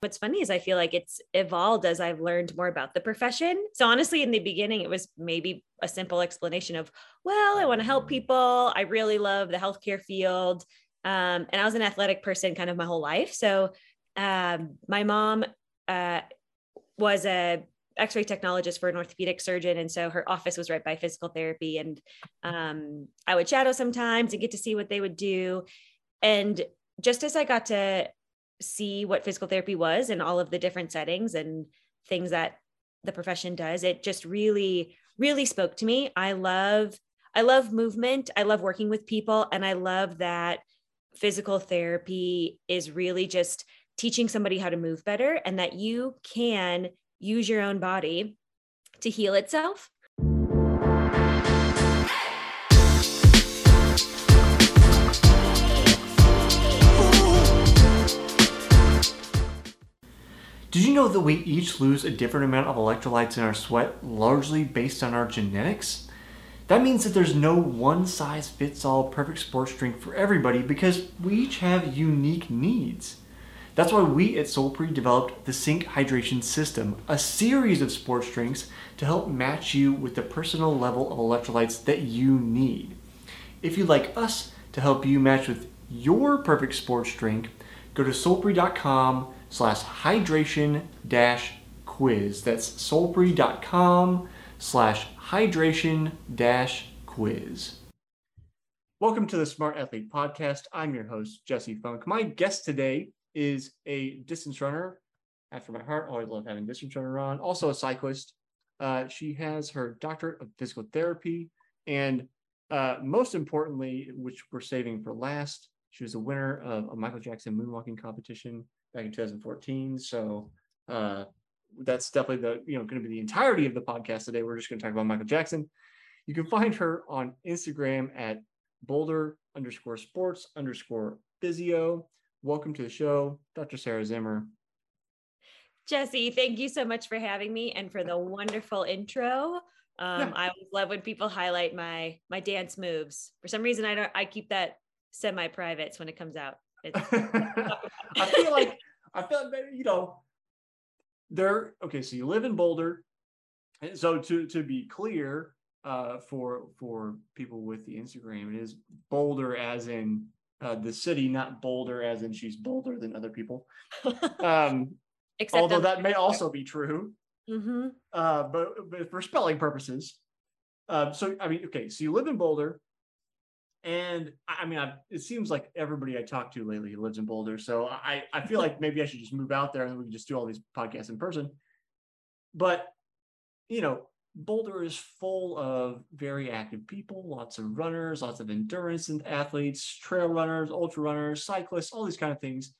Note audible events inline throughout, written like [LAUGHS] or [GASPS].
What's funny is I feel like it's evolved as I've learned more about the profession. So honestly, in the beginning, it was maybe a simple explanation of, well, I want to help people. I really love the healthcare field. Um, and I was an athletic person kind of my whole life. So um, my mom uh, was a x-ray technologist for an orthopedic surgeon and so her office was right by physical therapy and um, i would shadow sometimes and get to see what they would do and just as i got to see what physical therapy was and all of the different settings and things that the profession does it just really really spoke to me i love i love movement i love working with people and i love that physical therapy is really just teaching somebody how to move better and that you can use your own body to heal itself. Did you know that we each lose a different amount of electrolytes in our sweat, largely based on our genetics? That means that there's no one size fits all perfect sports drink for everybody because we each have unique needs. That's why we at Solpre developed the Sync Hydration System, a series of sports drinks to help match you with the personal level of electrolytes that you need. If you'd like us to help you match with your perfect sports drink, go to solpre.com slash hydration dash quiz. That's solpre.com slash hydration dash quiz. Welcome to the Smart Athlete Podcast. I'm your host, Jesse Funk. My guest today is a distance runner after my heart. Always love having distance runner on. Also a cyclist. Uh, she has her doctorate of physical therapy. And uh, most importantly, which we're saving for last, she was a winner of a Michael Jackson moonwalking competition back in 2014. So uh, that's definitely the, you know, going to be the entirety of the podcast today. We're just going to talk about Michael Jackson. You can find her on Instagram at boulder underscore sports underscore physio welcome to the show, Dr. Sarah Zimmer. Jesse, thank you so much for having me and for the wonderful intro. Um, yeah. I love when people highlight my my dance moves. For some reason, I don't. I keep that semi privates when it comes out. [LAUGHS] I feel [LAUGHS] like I feel like you know there. Okay, so you live in Boulder, and so to to be clear, uh, for for people with the Instagram, it is Boulder as in uh, the city, not bolder, as in she's bolder than other people. [LAUGHS] Um, although that may also be true. Mm-hmm. Uh, but, but for spelling purposes. Uh, so, I mean, okay, so you live in Boulder. And I mean, I, it seems like everybody I talk to lately lives in Boulder. So I, I feel like maybe I should just move out there and we can just do all these podcasts in person. But, you know, Boulder is full of very active people, lots of runners, lots of endurance and athletes, trail runners, ultra runners, cyclists, all these kind of things.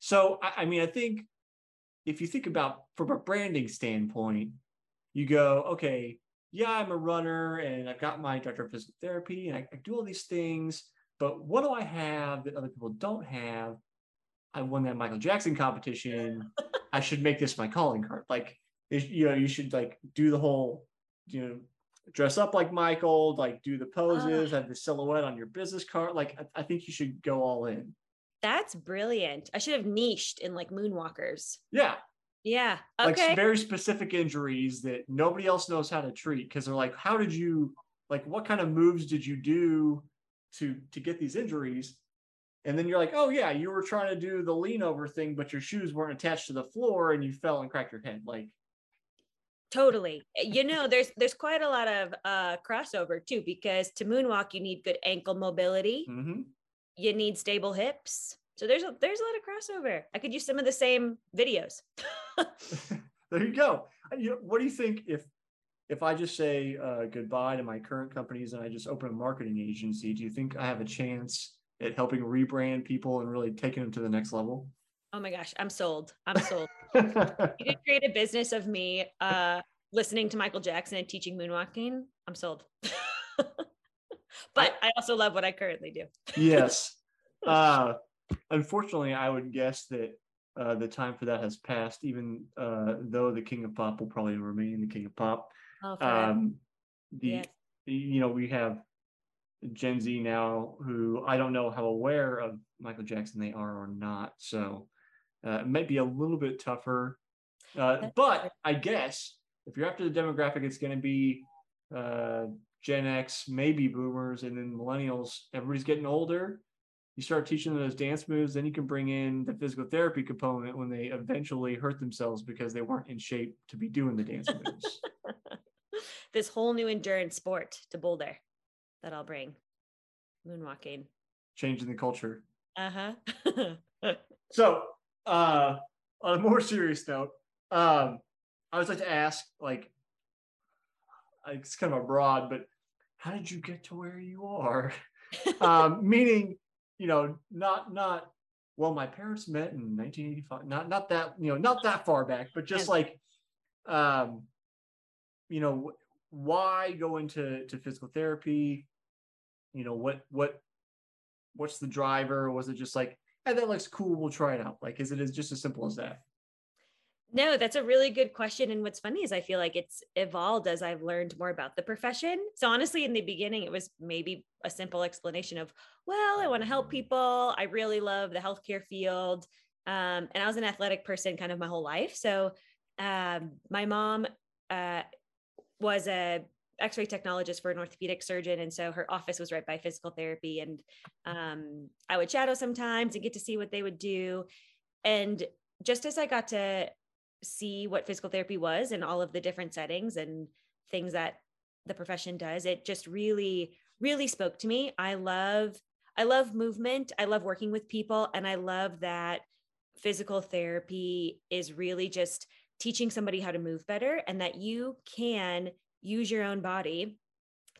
So, I, I mean, I think if you think about from a branding standpoint, you go, okay, yeah, I'm a runner and I've got my doctor of physical therapy and I, I do all these things, but what do I have that other people don't have? I won that Michael Jackson competition. [LAUGHS] I should make this my calling card. Like you know, you should like do the whole, you know, dress up like Michael, like do the poses, uh, have the silhouette on your business card. Like, I, I, think you should go all in. That's brilliant. I should have niched in like moonwalkers. Yeah. Yeah. Okay. Like very specific injuries that nobody else knows how to treat because they're like, how did you, like, what kind of moves did you do to to get these injuries? And then you're like, oh yeah, you were trying to do the lean over thing, but your shoes weren't attached to the floor and you fell and cracked your head. Like, totally eh, you know there's there's quite a lot of uh crossover too because to moonwalk you need good ankle mobility mm-hmm. you need stable hips so there's a there's a lot of crossover i could use some of the same videos [LAUGHS] [LAUGHS] there you go you what do you think if if i just say uh, goodbye to my current companies and i just open a marketing agency do you think i have a chance at helping rebrand people and really taking them to the next level Oh my gosh, I'm sold. I'm sold. [LAUGHS] you could create a business of me uh, listening to Michael Jackson and teaching moonwalking. I'm sold. but I also love what I currently do. yes. Uh, unfortunately, I would guess that uh, the time for that has passed, even uh, though the king of pop will probably remain the king of pop. Oh, um, the yes. you know we have Gen Z now who I don't know how aware of Michael Jackson they are or not. So Uh, it might be a little bit tougher, uh, but I guess if you're after the demographic, it's going to be uh, Gen X, maybe Boomers, and then Millennials. Everybody's getting older. You start teaching them those dance moves, then you can bring in the physical therapy component when they eventually hurt themselves because they weren't in shape to be doing the dance moves. [LAUGHS] this whole new endurance sport to Boulder that I'll bring moonwalking, changing the culture. Uh huh. [LAUGHS] so, uh, on a more serious note, um, I would like to ask, like, it's kind of a broad, but how did you get to where you are? [LAUGHS] um, meaning, you know, not not well, my parents met in 1985. Not not that you know, not that far back, but just like, um, you know, why go into to physical therapy? You know, what what what's the driver? Was it just like, hey, that looks cool, we'll try it out? Like, is it is just as simple as that? No, that's a really good question. And what's funny is I feel like it's evolved as I've learned more about the profession. So honestly, in the beginning, it was maybe a simple explanation of, well, I want to help people. I really love the healthcare field. Um, and I was an athletic person kind of my whole life. So um, my mom uh, was a x-ray technologist for an orthopedic surgeon and so her office was right by physical therapy and um, i would shadow sometimes and get to see what they would do and just as i got to see what physical therapy was and all of the different settings and things that the profession does it just really really spoke to me. I love i love movement. I love working with people and i love that physical therapy is really just teaching somebody how to move better and that you can use your own body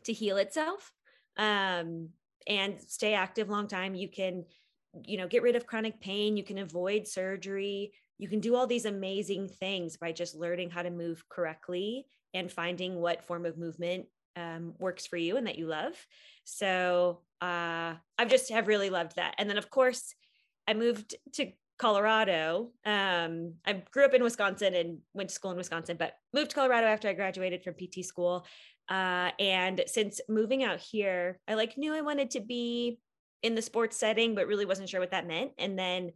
to heal itself um, and stay active long time. You can you know get rid of chronic pain. You can avoid surgery you can do all these amazing things by just learning how to move correctly and finding what form of movement um, works for you and that you love. So uh, i've just have really loved that. And then of course i moved to colorado. Um, i grew up in wisconsin and went to school in wisconsin but moved to colorado after i graduated from pt school. Uh, and since moving out here i like knew i wanted to be in the sports setting but really wasn't sure what that meant. And then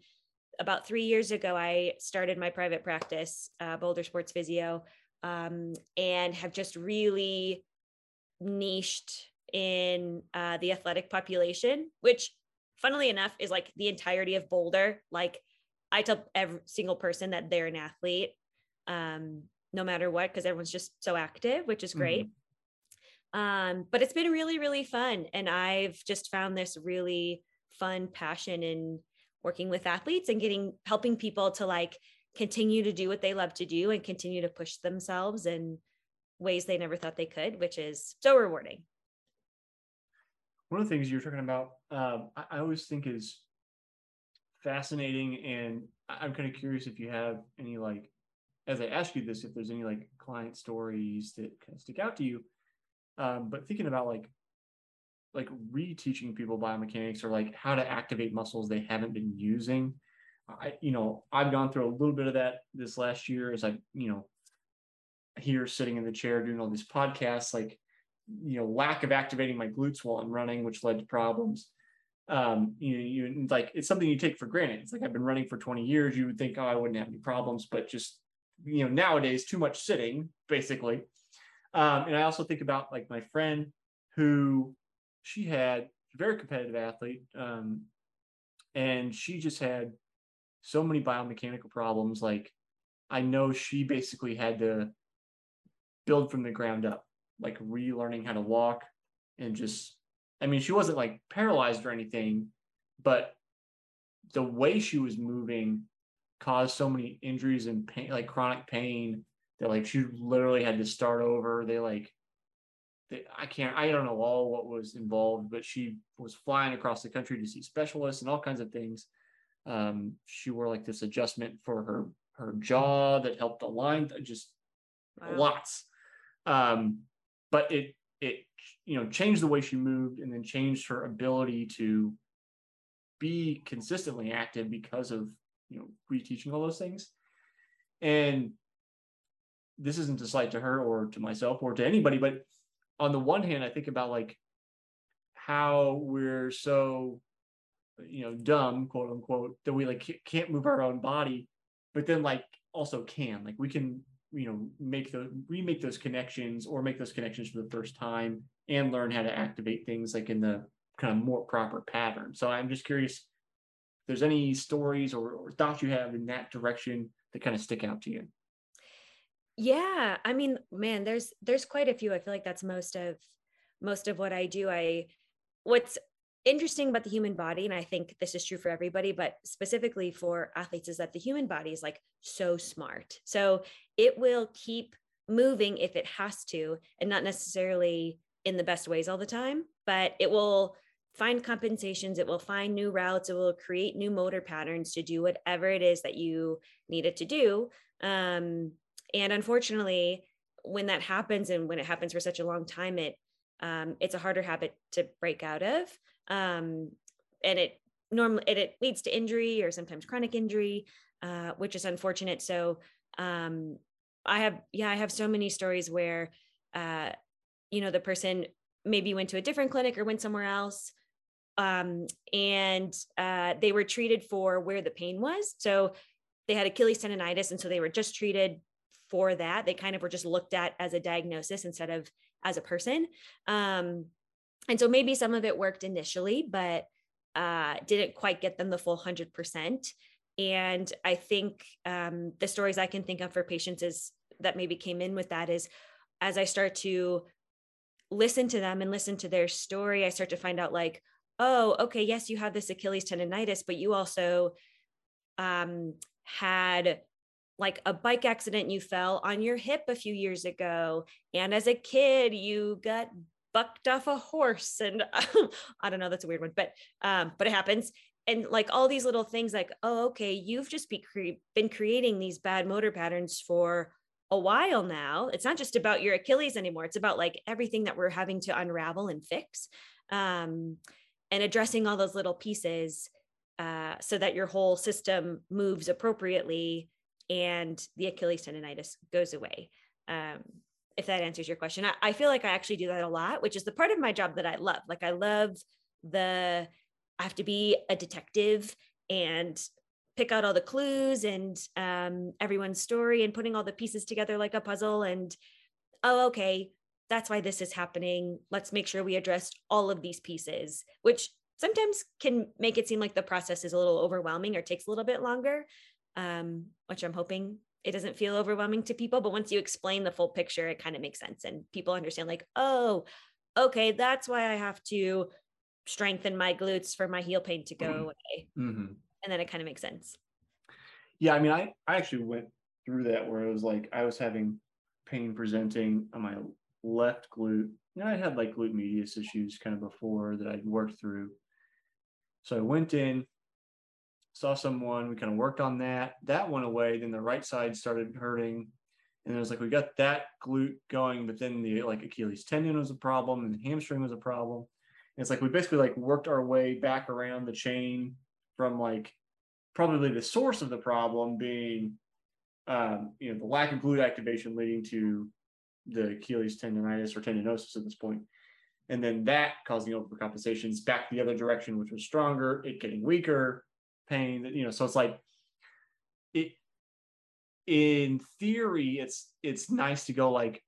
about three years ago, I started my private practice, uh, Boulder Sports Physio, um, and have just really niched in uh, the athletic population, which, funnily enough, is like the entirety of Boulder. Like, I tell every single person that they're an athlete, um, no matter what, because everyone's just so active, which is great. Mm-hmm. Um, but it's been really, really fun. And I've just found this really fun passion in working with athletes and getting helping people to like continue to do what they love to do and continue to push themselves in ways they never thought they could, which is so rewarding. One of the things you were talking about, um, I, I always think is fascinating, and I'm kind of curious if you have any like, as I ask you this, if there's any like client stories that kind of stick out to you. Um, but thinking about like like reteaching people biomechanics or like how to activate muscles they haven't been using. I, you know, I've gone through a little bit of that this last year as I, you know, here sitting in the chair doing all these podcasts, like, you know, lack of activating my glutes while I'm running, which led to problems. Um, you know, you like it's something you take for granted. It's like I've been running for 20 years. You would think, oh, I wouldn't have any problems, but just you know, nowadays too much sitting, basically. Um, and I also think about like my friend who she had very competitive athlete, um, and she just had so many biomechanical problems. Like I know she basically had to build from the ground up, like relearning how to walk, and just I mean, she wasn't like paralyzed or anything, but the way she was moving caused so many injuries and pain, like chronic pain, that like she literally had to start over. They like I can't, I don't know all what was involved, but she was flying across the country to see specialists and all kinds of things. Um, she wore like this adjustment for her her jaw that helped align, just wow. lots. Um, but it it you know changed the way she moved and then changed her ability to be consistently active because of you know reteaching all those things. And this isn't a slight to her or to myself or to anybody, but on the one hand, I think about like how we're so you know dumb quote unquote that we like can't move our own body but then like also can. Like we can you know make the remake those connections or make those connections for the first time and learn how to activate things like in the kind of more proper pattern. So i'm just curious if there's any stories or, or thoughts you have in that direction that kind of stick out to you yeah i mean man there's there's quite a few i feel like that's most of most of what i do. I what's interesting about the human body and i think this is true for everybody but specifically for athletes is that the human body is like so smart. So it will keep moving if it has to and not necessarily in the best ways all the time but it will find compensations it will find new routes it will create new motor patterns to do whatever it is that you need it to do. Um, and unfortunately when that happens and when it happens for such a long time it um, it's a harder habit to break out of. Um, and it normally it, it, leads to injury or sometimes chronic injury uh, which is unfortunate. So um, i have yeah i have so many stories where uh, you know the person maybe went to a different clinic or went somewhere else um, and uh, they were treated for where the pain was. So they had achilles tendonitis and so they were just treated for that they kind of were just looked at as a diagnosis instead of as a person. Um, and so maybe some of it worked initially but uh, didn't quite get them the full 100% and i think um, the stories i can think of for patients is that maybe came in with that is as i start to listen to them and listen to their story i start to find out like oh okay yes you have this achilles tendonitis but you also um, had like a bike accident you fell on your hip a few years ago and as a kid you got bucked off a horse and [LAUGHS] i don't know that's a weird one but um but it happens and like all these little things like oh okay you've just be cre- been creating these bad motor patterns for a while now. It's not just about your achilles anymore it's about like everything that we're having to unravel and fix um and addressing all those little pieces uh, so that your whole system moves appropriately and the Achilles tendonitis goes away. Um, if that answers your question, I, I, feel like I actually do that a lot, which is the part of my job that I love. Like I love the, I have to be a detective and pick out all the clues and um, everyone's story and putting all the pieces together like a puzzle. And oh, okay, that's why this is happening. Let's make sure we address all of these pieces, which sometimes can make it seem like the process is a little overwhelming or takes a little bit longer um, which I'm hoping it doesn't feel overwhelming to people. But once you explain the full picture, it kind of makes sense and people understand, like, oh, okay, that's why I have to strengthen my glutes for my heel pain to go mm-hmm. away. Mm-hmm. And then it kind of makes sense. Yeah. I mean, I, I actually went through that where it was like I was having pain presenting on my left glute. And I had like glute medius issues kind of before that I'd worked through. So I went in, saw someone, we kind of worked on that. That went away. Then the right side started hurting. And it was like we got that glute going, but then the like Achilles tendon was a problem and the hamstring was a problem. And it's like we basically like worked our way back around the chain from like probably the source of the problem being um, you know the lack of glute activation leading to the Achilles tendonitis or tendinosis at this point. And then that causing overcompensations back the other direction, which was stronger, it getting weaker, pain you know so it's like it in theory it's it's nice to go like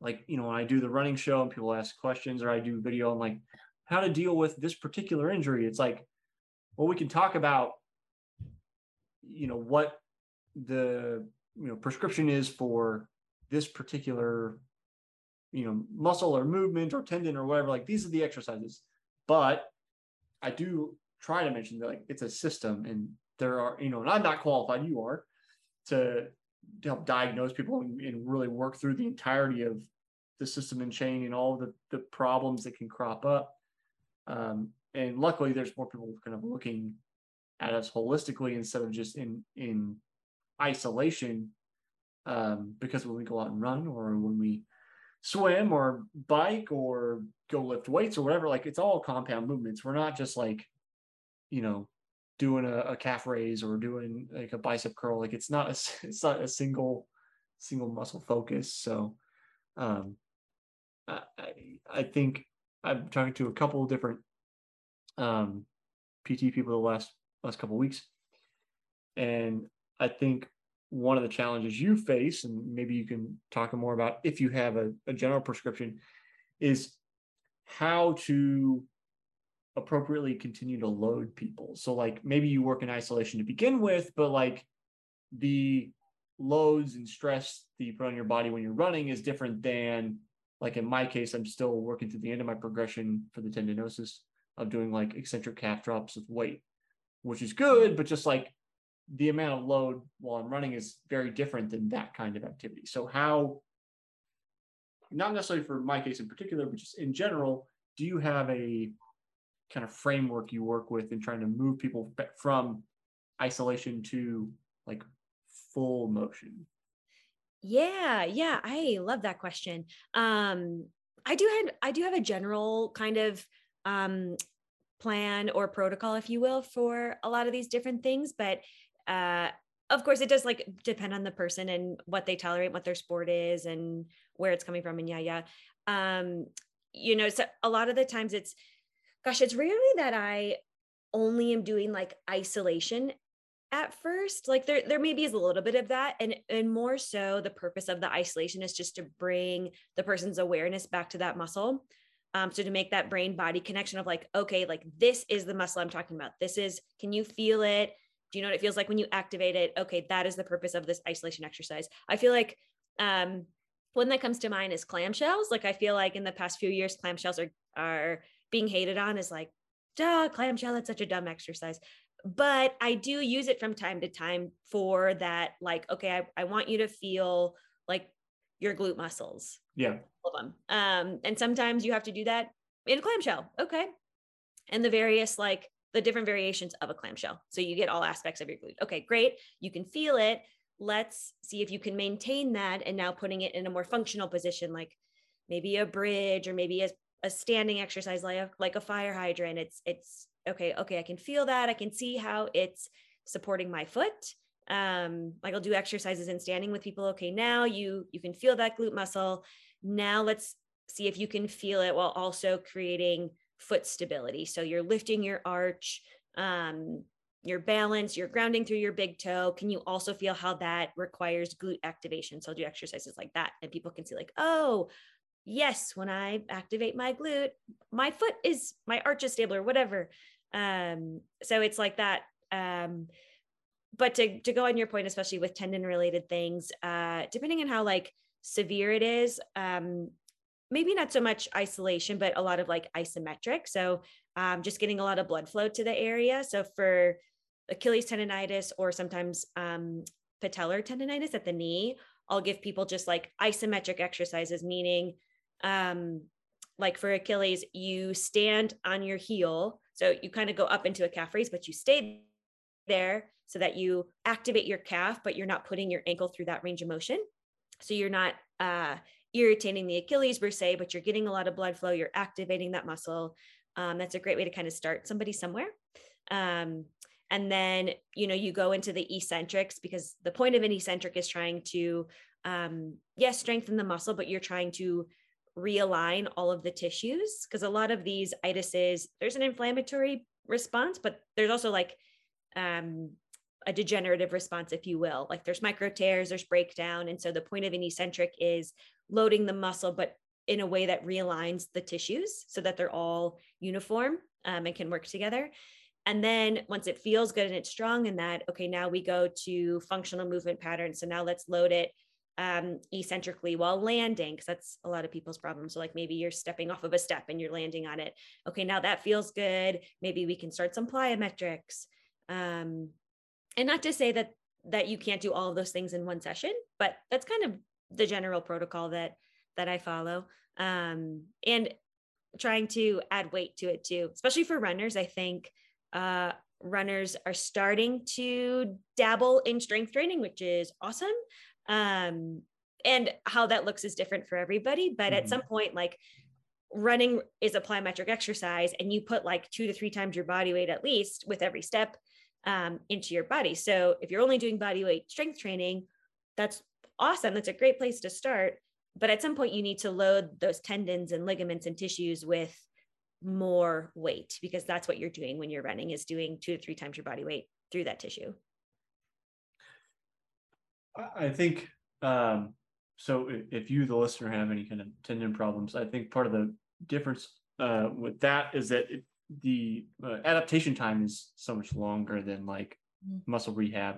like you know when i do the running show and people ask questions or i do video on like how to deal with this particular injury? It's like well we can talk about you know what the you know prescription is for this particular you know muscle or movement or tendon or whatever. Like these are the exercises. But i do try to mention that like it's a system and there are you know and i'm not qualified you are to, to help diagnose people and, and, really work through the entirety of the system and chain and all the, the problems that can crop up. Um, and luckily there's more people kind of looking at us holistically instead of just in in isolation um, because when we go out and run or when we swim or bike or go lift weights or whatever like it's all compound movements. We're not just like you know, doing a, a calf raise or doing like a bicep curl. Like it's not a, [LAUGHS] it's not a single single muscle focus. So um, I, I think I'm talking to a couple of different um, PT people the last last couple of weeks, and I think one of the challenges you face, and maybe you can talk more about if you have a, a general prescription, is how to appropriately continue to load people. So like maybe you work in isolation to begin with, but like the loads and stress that you put on your body when you're running is different than like in my case, I'm still working to the end of my progression for the tendinosis of doing like eccentric calf drops with weight, which is good, but just like the amount of load while I'm running is very different than that kind of activity. So how not necessarily for my case in particular, but just in general, do you have a kind of framework you work with in trying to move people from isolation to like full motion? Yeah, yeah, I love that question. Um, I do have I do have a general kind of um, plan or protocol, if you will, for a lot of these different things, but uh, of course, it does like depend on the person and what they tolerate, what their sport is, and where it's coming from, and yeah, yeah. Um, you know, so a lot of the times it's, gosh, it's rarely that I only am doing like isolation at first like there there maybe is a little bit of that and and more so the purpose of the isolation is just to bring the person's awareness back to that muscle um so to make that brain body connection of like okay like this is the muscle i'm talking about. This is can you feel it? Do you know what it feels like when you activate it? Okay that is the purpose of this isolation exercise. I feel like um one that comes to mind is clamshells like i feel like in the past few years clamshells are are being hated on is like duh clamshell that's such a dumb exercise but I do use it from time to time for that, like, okay, I, I want you to feel like your glute muscles. Yeah. All of them. Um, and sometimes you have to do that in a clamshell. Okay. And the various, like, the different variations of a clamshell. So you get all aspects of your glute. Okay, great. You can feel it. Let's see if you can maintain that and now putting it in a more functional position, like maybe a bridge or maybe a, a standing exercise like a, like a fire hydrant. It's it's okay, okay, I can feel that. I can see how it's supporting my foot. Um, like I'll do exercises in standing with people. Okay, now you you can feel that glute muscle. Now let's see if you can feel it while also creating foot stability. So you're lifting your arch, um, your balance, you're grounding through your big toe. Can you also feel how that requires glute activation? So I'll do exercises like that, and people can see like, oh, yes, when I activate my glute, my foot is my arch is stable or whatever. Um, so it's like that. Um, but to, to go on your point, especially with tendon related things, uh, depending on how like severe it is, um, maybe not so much isolation, but a lot of like isometric. So um, just getting a lot of blood flow to the area. So for Achilles tendonitis or sometimes um, patellar tendonitis at the knee, I'll give people just like isometric exercises, meaning um, like for Achilles, you stand on your heel so you kind of go up into a calf raise, but you stay there so that you activate your calf, but you're not putting your ankle through that range of motion. So you're not uh, irritating the Achilles per se, but you're getting a lot of blood flow. You're activating that muscle. Um, that's a great way to kind of start somebody somewhere. Um, and then you know you go into the eccentrics because the point of an eccentric is trying to um, yes strengthen the muscle, but you're trying to realign all of the tissues because a lot of these itises there's an inflammatory response but there's also like um, a degenerative response if you will. Like there's micro tears there's breakdown and so the point of an eccentric is loading the muscle but in a way that realigns the tissues so that they're all uniform um, and can work together. And then once it feels good and it's strong in that okay now we go to functional movement patterns. So now let's load it um, eccentrically while landing, because that's a lot of people's problems. So, like maybe you're stepping off of a step and you're landing on it. Okay, now that feels good. Maybe we can start some plyometrics. Um, and not to say that that you can't do all of those things in one session, but that's kind of the general protocol that that I follow. Um, and trying to add weight to it too, especially for runners. I think uh, runners are starting to dabble in strength training, which is awesome um, and how that looks is different for everybody but mm-hmm. at some point like running is a plyometric exercise and you put like two to three times your body weight at least with every step um, into your body so if you're only doing body weight strength training that's awesome that's a great place to start but at some point you need to load those tendons and ligaments and tissues with more weight because that's what you're doing when you're running is doing two to three times your body weight through that tissue. I think um, so. If you, the listener, have any kind of tendon problems, I think part of the difference uh, with that is that it, the uh, adaptation time is so much longer than like mm-hmm. muscle rehab.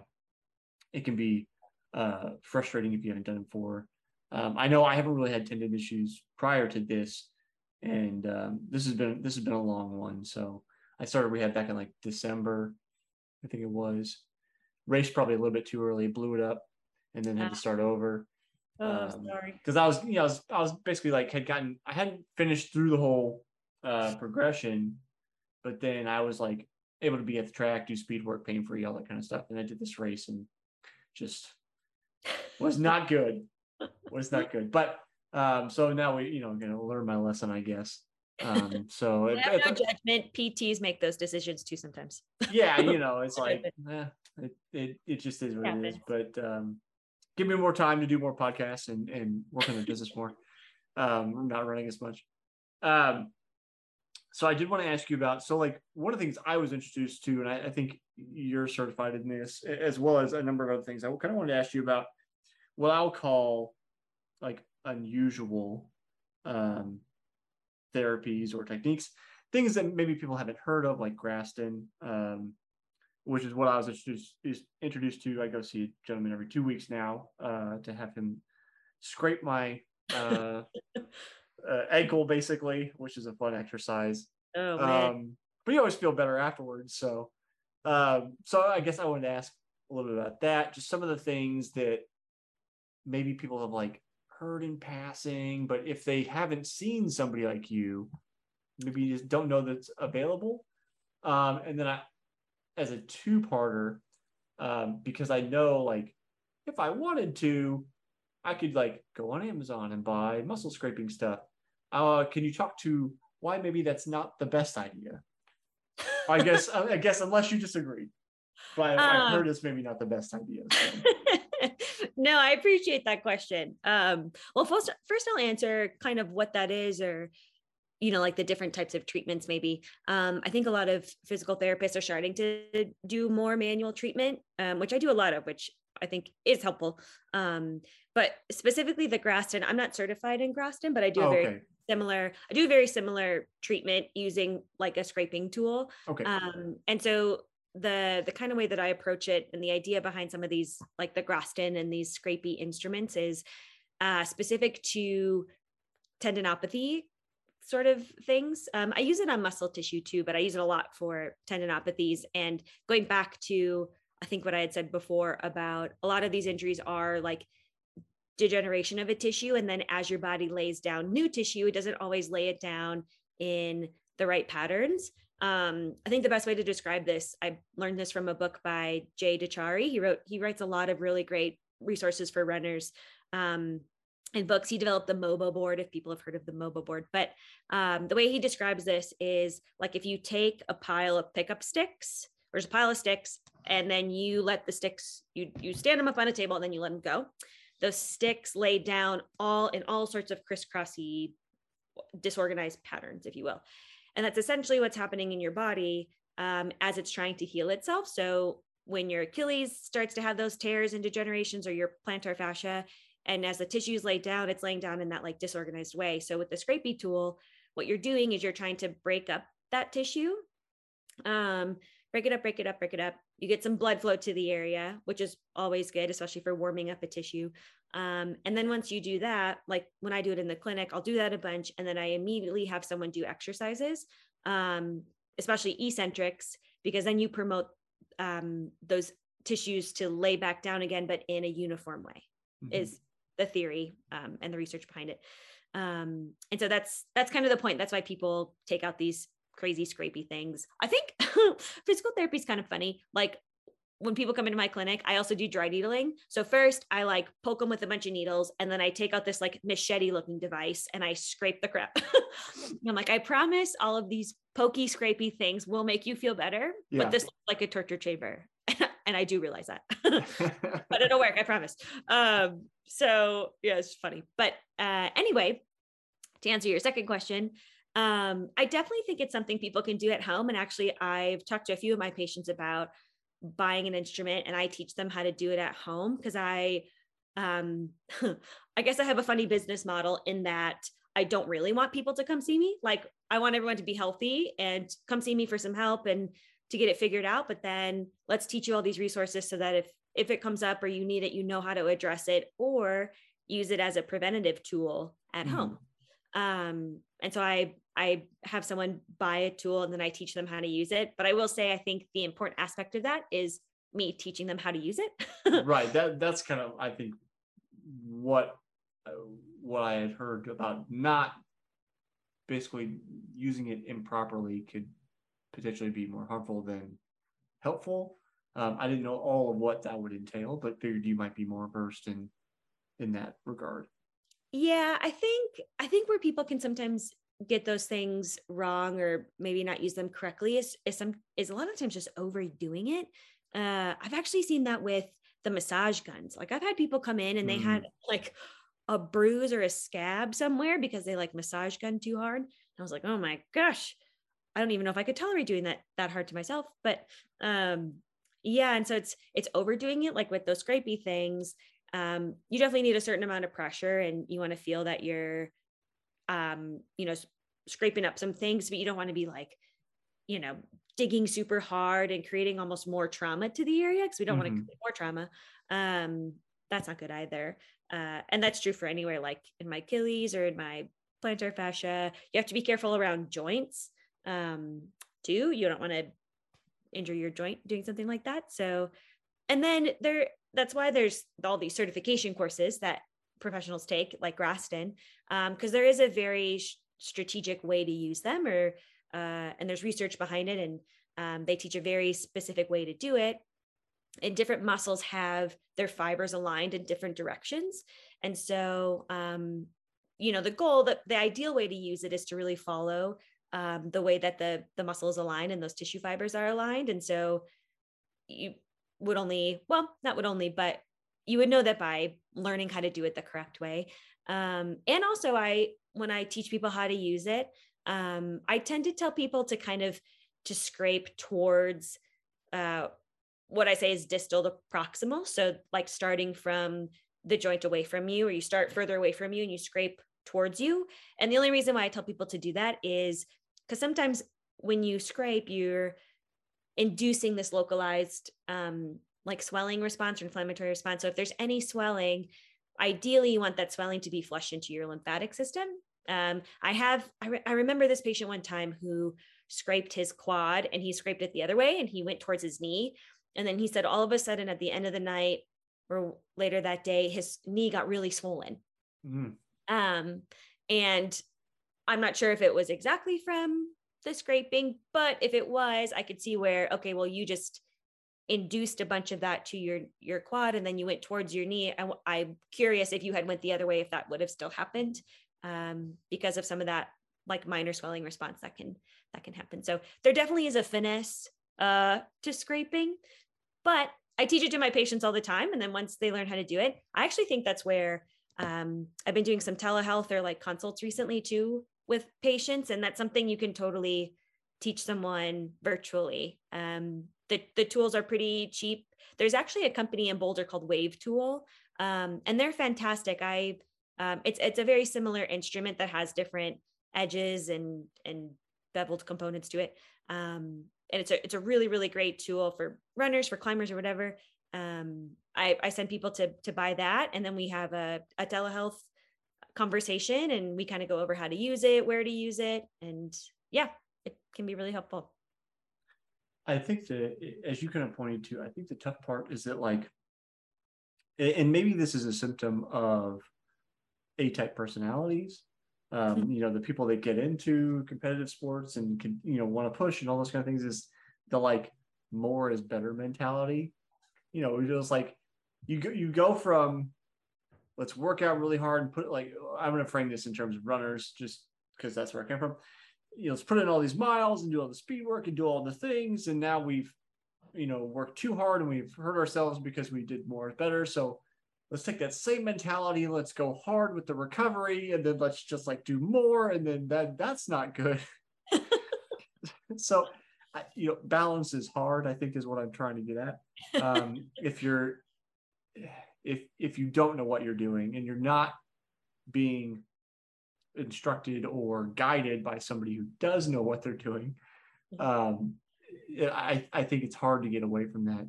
It can be uh, frustrating if you haven't done it before. Um, I know I haven't really had tendon issues prior to this, and um, this has been this has been a long one. So I started rehab back in like December, I think it was. Raced probably a little bit too early, blew it up, and then had to ah. start over. Oh, um, sorry. Because I was, you know, I was, I was basically like had gotten, I hadn't finished through the whole uh, progression, but then I was like able to be at the track, do speed work, pain free, all that kind of stuff, and I did this race and just was [LAUGHS] not good. was not good. But um, so now we, you know, gonna learn my lesson, I guess. Um, [LAUGHS] so it, no judgment. PTs make those decisions too sometimes. yeah, you [LAUGHS] know, it's like eh, it, it it just is what it is. But um, give me more time to do more podcasts and and work on the business more. Um, I'm not running as much. Um, so I did want to ask you about so like one of the things I was introduced to, and I, I think you're certified in this as well as a number of other things. I kind of wanted to ask you about what I'll call like unusual um, therapies or techniques, things that maybe people haven't heard of, like Graston, um, which is what I was introduced is introduced to. I go see a gentleman every two weeks now uh, to have him scrape my uh, [LAUGHS] uh, ankle, basically, which is a fun exercise. Oh man! Um, but you always feel better afterwards. So, um, so I guess I wanted to ask a little bit about that. Just some of the things that maybe people have like heard in passing, but if they haven't seen somebody like you, maybe you just don't know that's available. Um, and then I, as a two-parter, um, because I know like if I wanted to, I could like go on Amazon and buy muscle scraping stuff. Uh, can you talk to why maybe that's not the best idea? I guess [LAUGHS] I guess unless you disagree, but I, have heard it's maybe not the best idea. So. [LAUGHS] no, I appreciate that question. Um, well, first, first I'll answer kind of what that is, or you know, like the different types of treatments. Maybe um, I think a lot of physical therapists are starting to do more manual treatment, um, which I do a lot of, which I think is helpful. Um, but specifically the Graston, I'm not certified in Graston, but I do oh, a very okay. similar. I do a very similar treatment using like a scraping tool. Okay. Um, and so the the kind of way that I approach it and the idea behind some of these like the Graston and these scrapey instruments is uh, specific to tendinopathy sort of things. Um, I use it on muscle tissue too, but I use it a lot for tendinopathies. And going back to I think what I had said before about a lot of these injuries are like degeneration of a tissue, and then as your body lays down new tissue, it doesn't always lay it down in the right patterns um, I think the best way to describe this, I learned this from a book by Jay Dicharry. He wrote, he writes a lot of really great resources for runners. Um, and books. He developed the MOBO board, if people have heard of the MOBO board. But um, the way he describes this is like if you take a pile of pickup sticks, there's a pile of sticks, and then you let the sticks, you you stand them up on a table and then you let them go. Those sticks lay down all in all sorts of crisscrossy, disorganized patterns, if you will. And that's essentially what's happening in your body um, as it's trying to heal itself. So when your Achilles starts to have those tears and degenerations or your plantar fascia, and as the tissue is laid down, it's laying down in that like disorganized way. So with the scrapey tool, what you're doing is you're trying to break up that tissue. Um, break it up, break it up, break it up. You get some blood flow to the area, which is always good, especially for warming up a tissue. Um, and then once you do that, like when I do it in the clinic, I'll do that a bunch. And then I immediately have someone do exercises, um, especially eccentrics, because then you promote um, those tissues to lay back down again, but in a uniform way, mm-hmm. is the theory um, and the research behind it. Um, and so that's that's kind of the point. That's why people take out these crazy scrapey things. I think [LAUGHS] physical therapy is kind of funny. Like when people come into my clinic, I also do dry needling. So first I like poke them with a bunch of needles and then I take out this like machete looking device and I scrape the crap. [LAUGHS] I'm like, I promise all of these pokey, scrapey things will make you feel better, yeah. but this looks like a torture chamber. And I do realize that, [LAUGHS] [LAUGHS] but it'll work. I promise. Um, so yeah, it's funny. But uh, anyway, to answer your second question, Um, I definitely think it's something people can do at home. And actually, I've talked to a few of my patients about buying an instrument and I teach them how to do it at home because I um [LAUGHS] I guess I have a funny business model in that I don't really want people to come see me. Like I want everyone to be healthy and come see me for some help and to get it figured out, but then let's teach you all these resources so that if if it comes up or you need it, you know how to address it or use it as a preventative tool at mm-hmm. home. Um, and so I I have someone buy a tool and then I teach them how to use it. But I will say I think the important aspect of that is me teaching them how to use it. [LAUGHS] right. That that's kind of I think what uh, what I had heard about not basically using it improperly could potentially be more harmful than helpful. Um, I didn't know all of what that would entail, but figured you might be more versed in in that regard. Yeah, I think I think where people can sometimes get those things wrong or maybe not use them correctly is is some is a lot of times just overdoing it. Uh, I've actually seen that with the massage guns. Like I've had people come in and they mm. had like a bruise or a scab somewhere because they like massage gun too hard. And I was like, oh my gosh, I don't even know if I could tolerate doing that that hard to myself. But um, yeah, and so it's it's overdoing it like with those scrapey things. Um, you definitely need a certain amount of pressure and you want to feel that you're um, you know, scraping up some things, but you don't want to be like, you know, digging super hard and creating almost more trauma to the area because we don't mm-hmm. want to create more trauma. Um, that's not good either. Uh, and that's true for anywhere like in my Achilles or in my plantar fascia. You have to be careful around joints um, too. You don't want to injure your joint doing something like that. So, and then there, that's why there's all these certification courses that professionals take, like Graston, because um, there is a very sh- strategic way to use them, or uh, and there's research behind it, and um, they teach a very specific way to do it. And different muscles have their fibers aligned in different directions, and so um, you know the goal, that the ideal way to use it is to really follow um, the way that the the muscles align and those tissue fibers are aligned, and so you would only well not would only but you would know that by learning how to do it the correct way. Um, and also, I when I teach people how to use it, um, I tend to tell people to kind of to scrape towards uh, what I say is distal to proximal. So, like starting from the joint away from you, or you start further away from you and you scrape towards you. And the only reason why I tell people to do that is because sometimes when you scrape, you're inducing this localized um, like swelling response or inflammatory response. So if there's any swelling, ideally you want that swelling to be flushed into your lymphatic system. Um, I have, I, re- I remember this patient one time who scraped his quad and he scraped it the other way and he went towards his knee. And then he said, all of a sudden at the end of the night or later that day, his knee got really swollen. Mm. Um, and I'm not sure if it was exactly from the scraping, but if it was, I could see where, okay, well, you just induced a bunch of that to your your quad and then you went towards your knee. I, i'm curious if you had went the other way if that would have still happened um, because of some of that like minor swelling response that can that can happen. So there definitely is a finesse uh, to scraping but i teach it to my patients all the time. And then once they learn how to do it i actually think that's where um, i've been doing some telehealth or like consults recently too with patients and that's something you can totally teach someone virtually um, the, the tools are pretty cheap. There's actually a company in Boulder called Wave Tool, um, and they're fantastic. I um, it's it's a very similar instrument that has different edges and and beveled components to it. Um, and it's a it's a really really great tool for runners, for climbers, or whatever. Um, I, I send people to to buy that, and then we have a, a telehealth conversation, and we kind of go over how to use it, where to use it, and yeah, it can be really helpful. I think that, as you kind of pointed to, I think the tough part is that, like, and maybe this is a symptom of A type personalities. Um, mm-hmm. You know, the people that get into competitive sports and can, you know, want to push and all those kind of things is the like more is better mentality. You know, it's just like you go, you go from let's work out really hard and put like I'm going to frame this in terms of runners just because that's where I came from you know, let's put in all these miles and do all the speed work and do all the things. And now we've, you know, worked too hard and we've hurt ourselves because we did more better. So let's take that same mentality let's go hard with the recovery and then let's just like do more and then that that's not good [LAUGHS] so you know balance is hard i think is what i'm trying to get at um, if you're if if you don't know what you're doing and you're not being instructed or guided by somebody who does know what they're doing um, I, I think it's hard to get away from that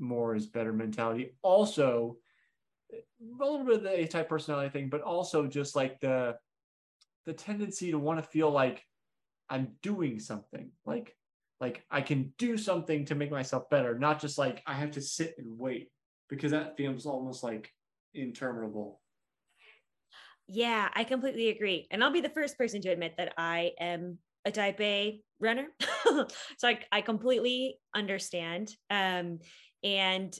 more is better mentality. Also a little bit of the a-type personality thing but also just like the the tendency to want to feel like i'm doing something like like i can do something to make myself better not just like i have to sit and wait because that feels almost like interminable. Yeah, I completely agree. And I'll be the first person to admit that I am a type A runner. [LAUGHS] so I, I completely understand. Um, and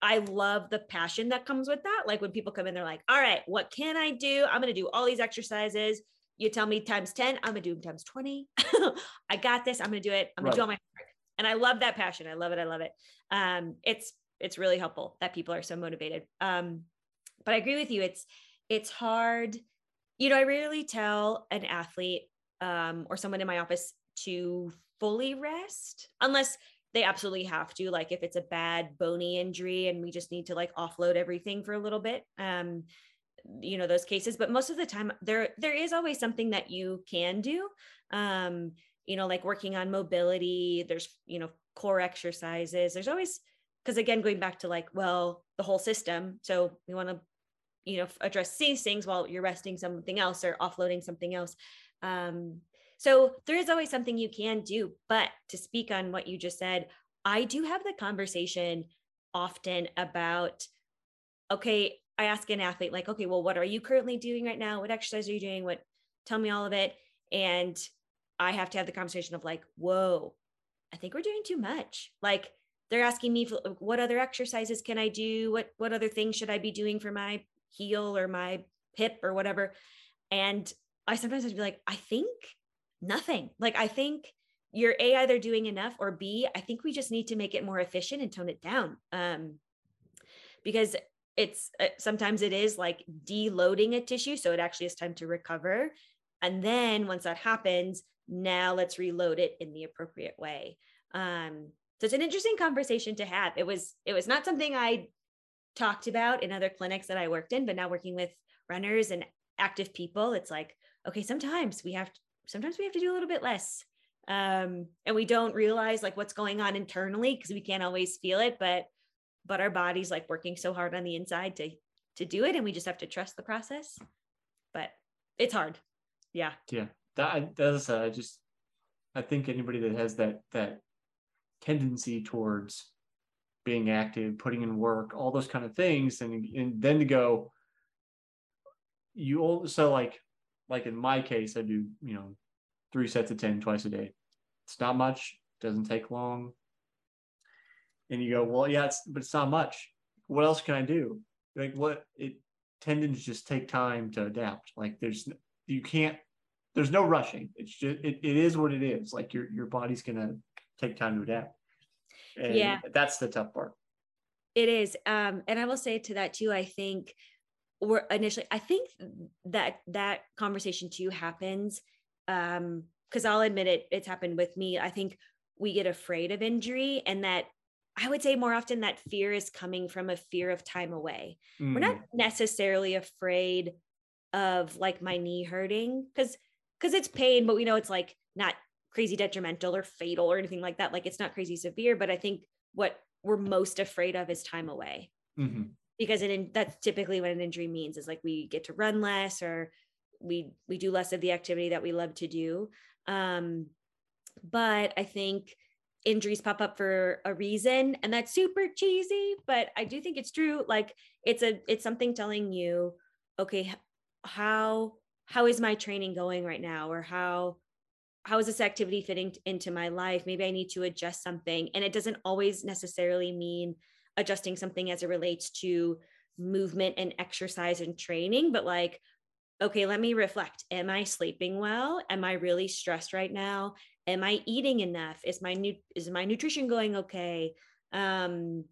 I love the passion that comes with that. Like when people come in, they're like, all right, what can I do? I'm going to do all these exercises. You tell me times 10, I'm going to do them times 20. [LAUGHS] I got this. I'm going to do it. I'm going right. to do all my work. And I love that passion. I love it. I love it. Um, it's it's really helpful that people are so motivated. Um, but I agree with you. It's it's hard. You know, I rarely tell an athlete um, or someone in my office to fully rest unless they absolutely have to. Like if it's a bad bony injury and we just need to like offload everything for a little bit. Um, you know those cases but most of the time there there is always something that you can do um you know like working on mobility there's you know core exercises there's always because again going back to like well the whole system. So we want to you know address these things while you're resting something else or offloading something else. Um, so there is always something you can do but to speak on what you just said i do have the conversation often about okay i ask an athlete like okay well what are you currently doing right now? What exercise are you doing? What tell me all of it. And i have to have the conversation of like whoa i think we're doing too much. Like they're asking me what other exercises can I do? What what other things should I be doing for my heel or my hip or whatever? And I sometimes I'd be like, I think nothing. Like I think you're a either doing enough or b I think we just need to make it more efficient and tone it down. Um, because it's uh, sometimes it is like deloading a tissue, so it actually is time to recover. And then once that happens, now let's reload it in the appropriate way. Um, so it's an interesting conversation to have. It was it was not something I talked about in other clinics that I worked in, but now working with runners and active people, it's like, okay, sometimes we have to, sometimes we have to do a little bit less. Um, and we don't realize like what's going on internally because we can't always feel it, but but our body's like working so hard on the inside to to do it and we just have to trust the process. But it's hard. Yeah. Yeah. That that's uh, I just I think anybody that has that that tendency towards being active, putting in work, all those kind of things, and and then to go, you also like like in my case, I do you know three sets of ten twice a day. It's not much, doesn't take long, and you go, well, yeah, it's but it's not much. What else can I do? Like what it tendons just take time to adapt. Like there's you can't there's no rushing. It's just it, it is what it is. Like your your body's gonna take time to adapt. And yeah. That's the tough part. It is. Um, and I will say to that too, I think we're initially, I think that that conversation too happens. Um, because I'll admit it, it's happened with me. I think we get afraid of injury and that I would say more often that fear is coming from a fear of time away. Mm. We're not mm. necessarily afraid of like my knee hurting because because it's pain, but we know it's like not crazy detrimental or fatal or anything like that. Like it's not crazy severe, but I think what we're most afraid of is time away. Mm-hmm. Because it, that's typically what an injury means is like we get to run less or we we do less of the activity that we love to do. Um, but I think injuries pop up for a reason and that's super cheesy but i do think it's true like it's a it's something telling you okay how how is my training going right now or how how is this activity fitting into my life? Maybe i need to adjust something. And it doesn't always necessarily mean adjusting something as it relates to movement and exercise and training but like okay let me reflect. Am i sleeping well? Am i really stressed right now? Am i eating enough? Is my new is my nutrition going okay? Um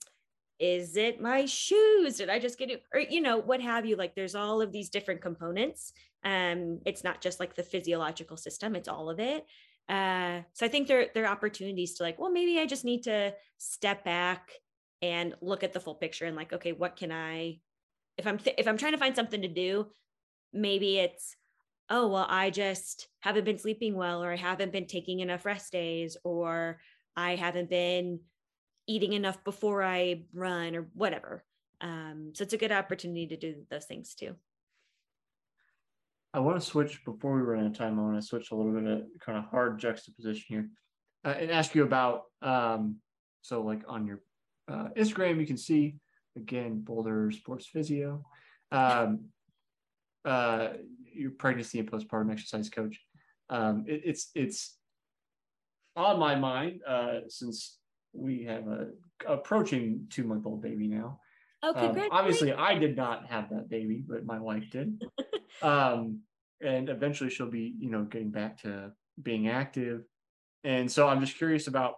is it my shoes? Did i just get it or you know what have you like there's all of these different components um it's not just like the physiological system it's all of it. Uh so i think there there are opportunities to like well maybe i just need to step back and look at the full picture and like okay what can i if i'm th- if i'm trying to find something to do maybe it's oh well i just haven't been sleeping well or i haven't been taking enough rest days or i haven't been eating enough before i run or whatever. Um, so it's a good opportunity to do those things too i want to switch before we run out of time i want to switch a little bit of kind of hard juxtaposition here uh, and ask you about um, so like on your uh, instagram you can see again boulder sports physio um, uh, your pregnancy and postpartum exercise coach. Um, it, it's it's on my mind uh, since we have a approaching two month old baby now. Oh, um, obviously, I did not have that baby, but my wife did. [LAUGHS] um, and eventually, she'll be you know getting back to being active. And so, I'm just curious about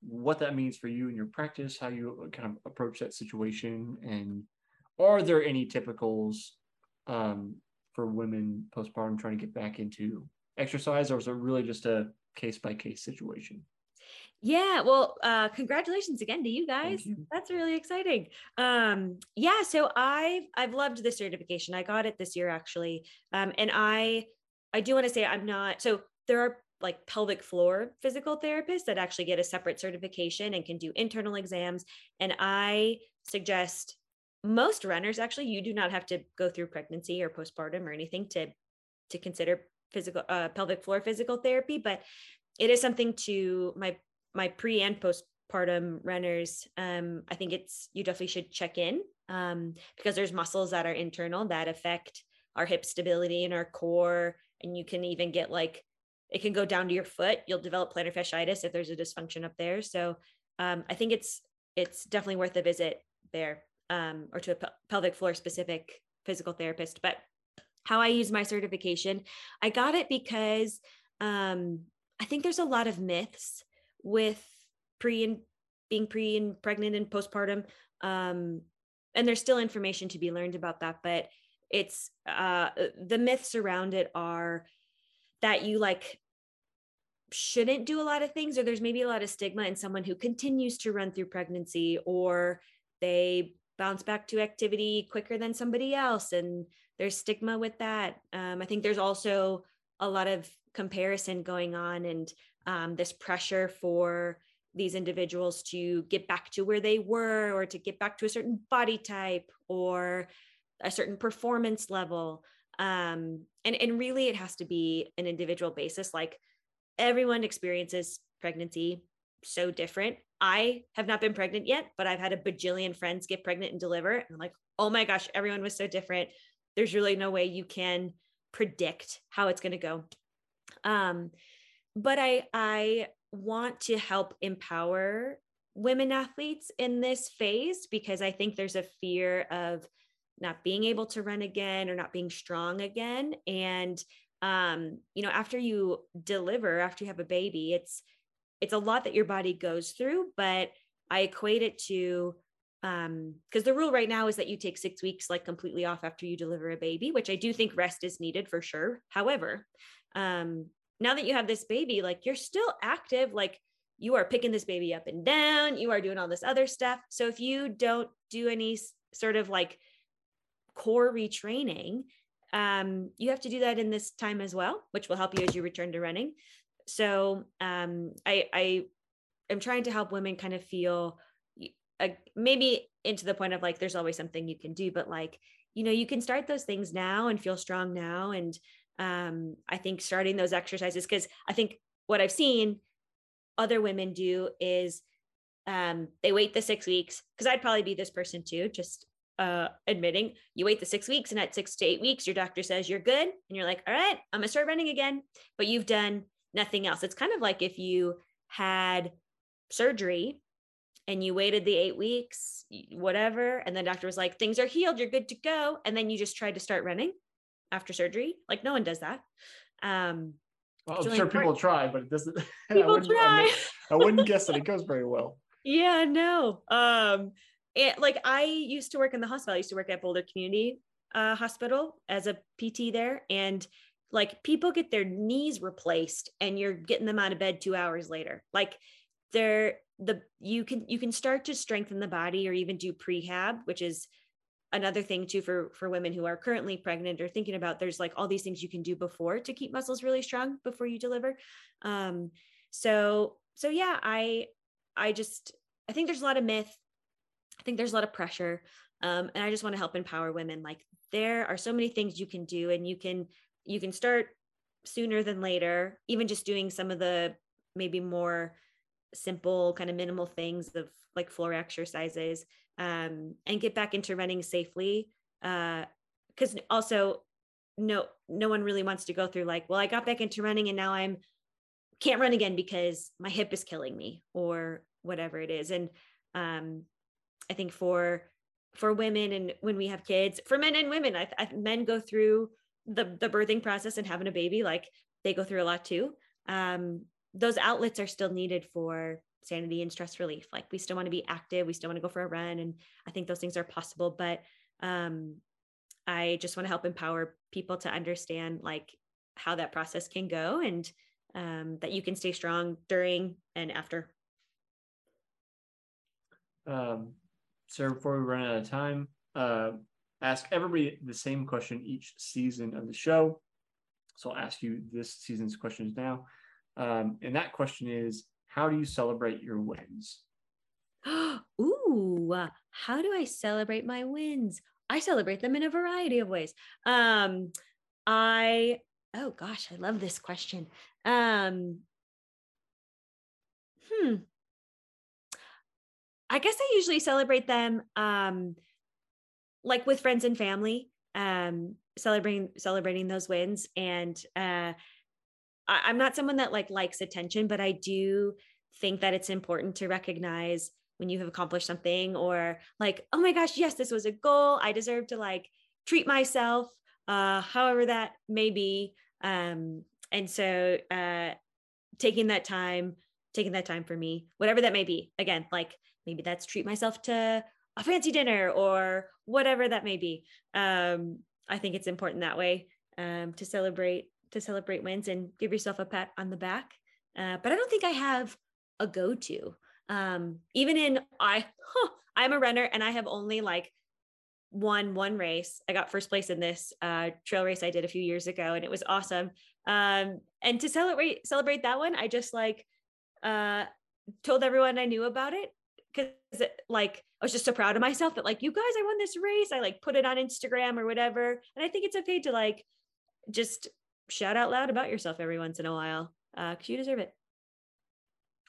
what that means for you in your practice, how you kind of approach that situation, and are there any typicals um, for women postpartum trying to get back into exercise, or is it really just a case by case situation? Yeah, well, uh, congratulations again to you guys. You. That's really exciting. Um, yeah, so I've I've loved the certification. I got it this year actually, um, and I I do want to say I'm not. So there are like pelvic floor physical therapists that actually get a separate certification and can do internal exams, and I suggest most runners actually you do not have to go through pregnancy or postpartum or anything to to consider physical uh, pelvic floor physical therapy but it is something to my my pre and postpartum runners um i think it's you definitely should check in um because there's muscles that are internal that affect our hip stability and our core and you can even get like it can go down to your foot you'll develop plantar fasciitis if there's a dysfunction up there so um, i think it's it's definitely worth a visit there um, or to a pe- pelvic floor specific physical therapist. But how I use my certification, I got it because um, I think there's a lot of myths with pre and being pre and pregnant and postpartum. Um, and there's still information to be learned about that, but it's uh, the myths around it are that you like shouldn't do a lot of things or there's maybe a lot of stigma in someone who continues to run through pregnancy or they bounce back to activity quicker than somebody else and there's stigma with that um, i think there's also a lot of comparison going on and um, this pressure for these individuals to get back to where they were or to get back to a certain body type or a certain performance level um, and and really it has to be an individual basis like everyone experiences pregnancy so different I have not been pregnant yet, but I've had a bajillion friends get pregnant and deliver. And I'm like, oh my gosh, everyone was so different. There's really no way you can predict how it's going to go. Um, but I I want to help empower women athletes in this phase because I think there's a fear of not being able to run again or not being strong again. And um, you know, after you deliver, after you have a baby, it's it's a lot that your body goes through, but I equate it to um because the rule right now is that you take 6 weeks like completely off after you deliver a baby, which I do think rest is needed for sure. However, um now that you have this baby, like you're still active, like you are picking this baby up and down, you are doing all this other stuff. So if you don't do any sort of like core retraining, um, you have to do that in this time as well, which will help you as you return to running so um, I, I am trying to help women kind of feel uh, maybe into the point of like there's always something you can do, but like you know you can start those things now and feel strong now. And um, I think starting those exercises because I think what I've seen other women do is um, they wait the six weeks because I'd probably be this person too, just uh, admitting you wait the six weeks and at six to eight weeks, your doctor says you're good. And you're like, all right, I'm gonna start running again. But you've done nothing else. It's kind of like if you had surgery and you waited the eight weeks, whatever, and the doctor was like, things are healed, you're good to go. And then you just tried to start running after surgery. Like no one does that. Um, well, I'm sure people try, but it doesn't. [LAUGHS] People I try. I, I wouldn't guess that it [LAUGHS] goes very well. Yeah, no. Um, it, like I used to work in the hospital. I used to work at Boulder Community uh, Hospital as a PT there, and like people get their knees replaced, and you're getting them out of bed two hours later. Like they're the you can you can start to strengthen the body or even do prehab, which is another thing too for for women who are currently pregnant or thinking about there's like all these things you can do before to keep muscles really strong before you deliver. Um so so yeah i i just i think there's a lot of myth. I think there's a lot of pressure. Um and i just want to help empower women. Like there are so many things you can do and you can you can start sooner than later even just doing some of the maybe more simple kind of minimal things of like floor exercises um, and get back into running safely. Because uh, also, no, no one really wants to go through like, well, I got back into running and now I'm can't run again because my hip is killing me or whatever it is. And um, I think for for women and when we have kids, for men and women, I, I, men go through the the birthing process and having a baby, like they go through a lot too. Um, those outlets are still needed for sanity and stress relief. Like we still want to be active, we still want to go for a run, and I think those things are possible. But um, I just want to help empower people to understand like how that process can go and um, that you can stay strong during and after. Um, Sarah, before we run out of time, uh, ask everybody the same question each season of the show. So I'll ask you this season's questions now. Um, and that question is how do you celebrate your wins? [GASPS] Ooh, how do I celebrate my wins? I celebrate them in a variety of ways. Um, I oh gosh, I love this question. Um, hmm. I guess I usually celebrate them um, like with friends and family, um, celebrating celebrating those wins and uh, I, am not someone that like likes attention, but I do think that it's important to recognize when you have accomplished something or like, oh my gosh, yes, this was a goal. I deserve to like treat myself, uh, however that may be. Um, and so uh, taking that time, taking that time for me, whatever that may be, again, like maybe that's treat myself to a fancy dinner or whatever that may be. Um, I think it's important that way um, to celebrate to celebrate wins and give yourself a pat on the back. Uh, but I don't think I have a go to. Um, even in I, huh, [LAUGHS] I'm a runner and I have only like won one race. I got first place in this uh, trail race I did a few years ago, and it was awesome. Um, and to celebrate celebrate that one, I just like uh, told everyone I knew about it because like I was just so proud of myself that like you guys, I won this race. I like put it on Instagram or whatever, and I think it's okay to like just shout out loud about yourself every once in a while because uh, you deserve it.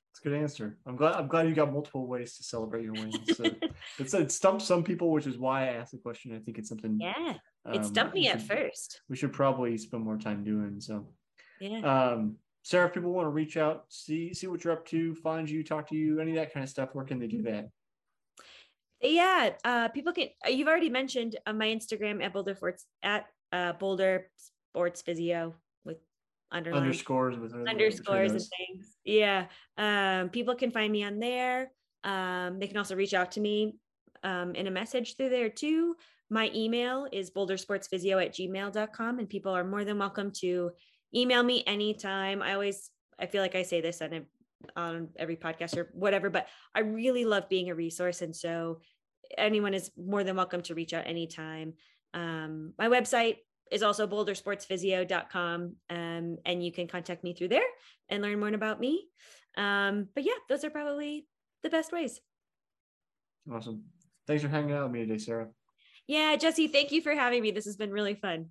That's a good answer. I'm glad. I'm glad you got multiple ways to celebrate your wins. So [LAUGHS] it's it stumped some people, which is why I asked the question. I think it's something. Yeah, it um, stumped me at first. We should probably spend more time doing so. Yeah. Um, Sarah, if people want to reach out, see see what you're up to, find you, talk to you, any of that kind of stuff, where can they do that? Yeah, uh, people can. Uh, you've already mentioned on my Instagram at Boulder Forts at uh, Boulder sports physio with underscores with underscores and things. Yeah. Um, people can find me on there. Um, they can also reach out to me um, in a message through there too. My email is bouldersportsphysio at gmail.com and people are more than welcome to email me anytime. I always, I feel like I say this on, a, on every podcast or whatever, but I really love being a resource. And so anyone is more than welcome to reach out anytime. Um, my website is also bouldersportsphysio.com. Um, and you can contact me through there and learn more about me. Um, but yeah, those are probably the best ways. Awesome. Thanks for hanging out with me today, Sarah. Yeah, Jesse, thank you for having me. This has been really fun.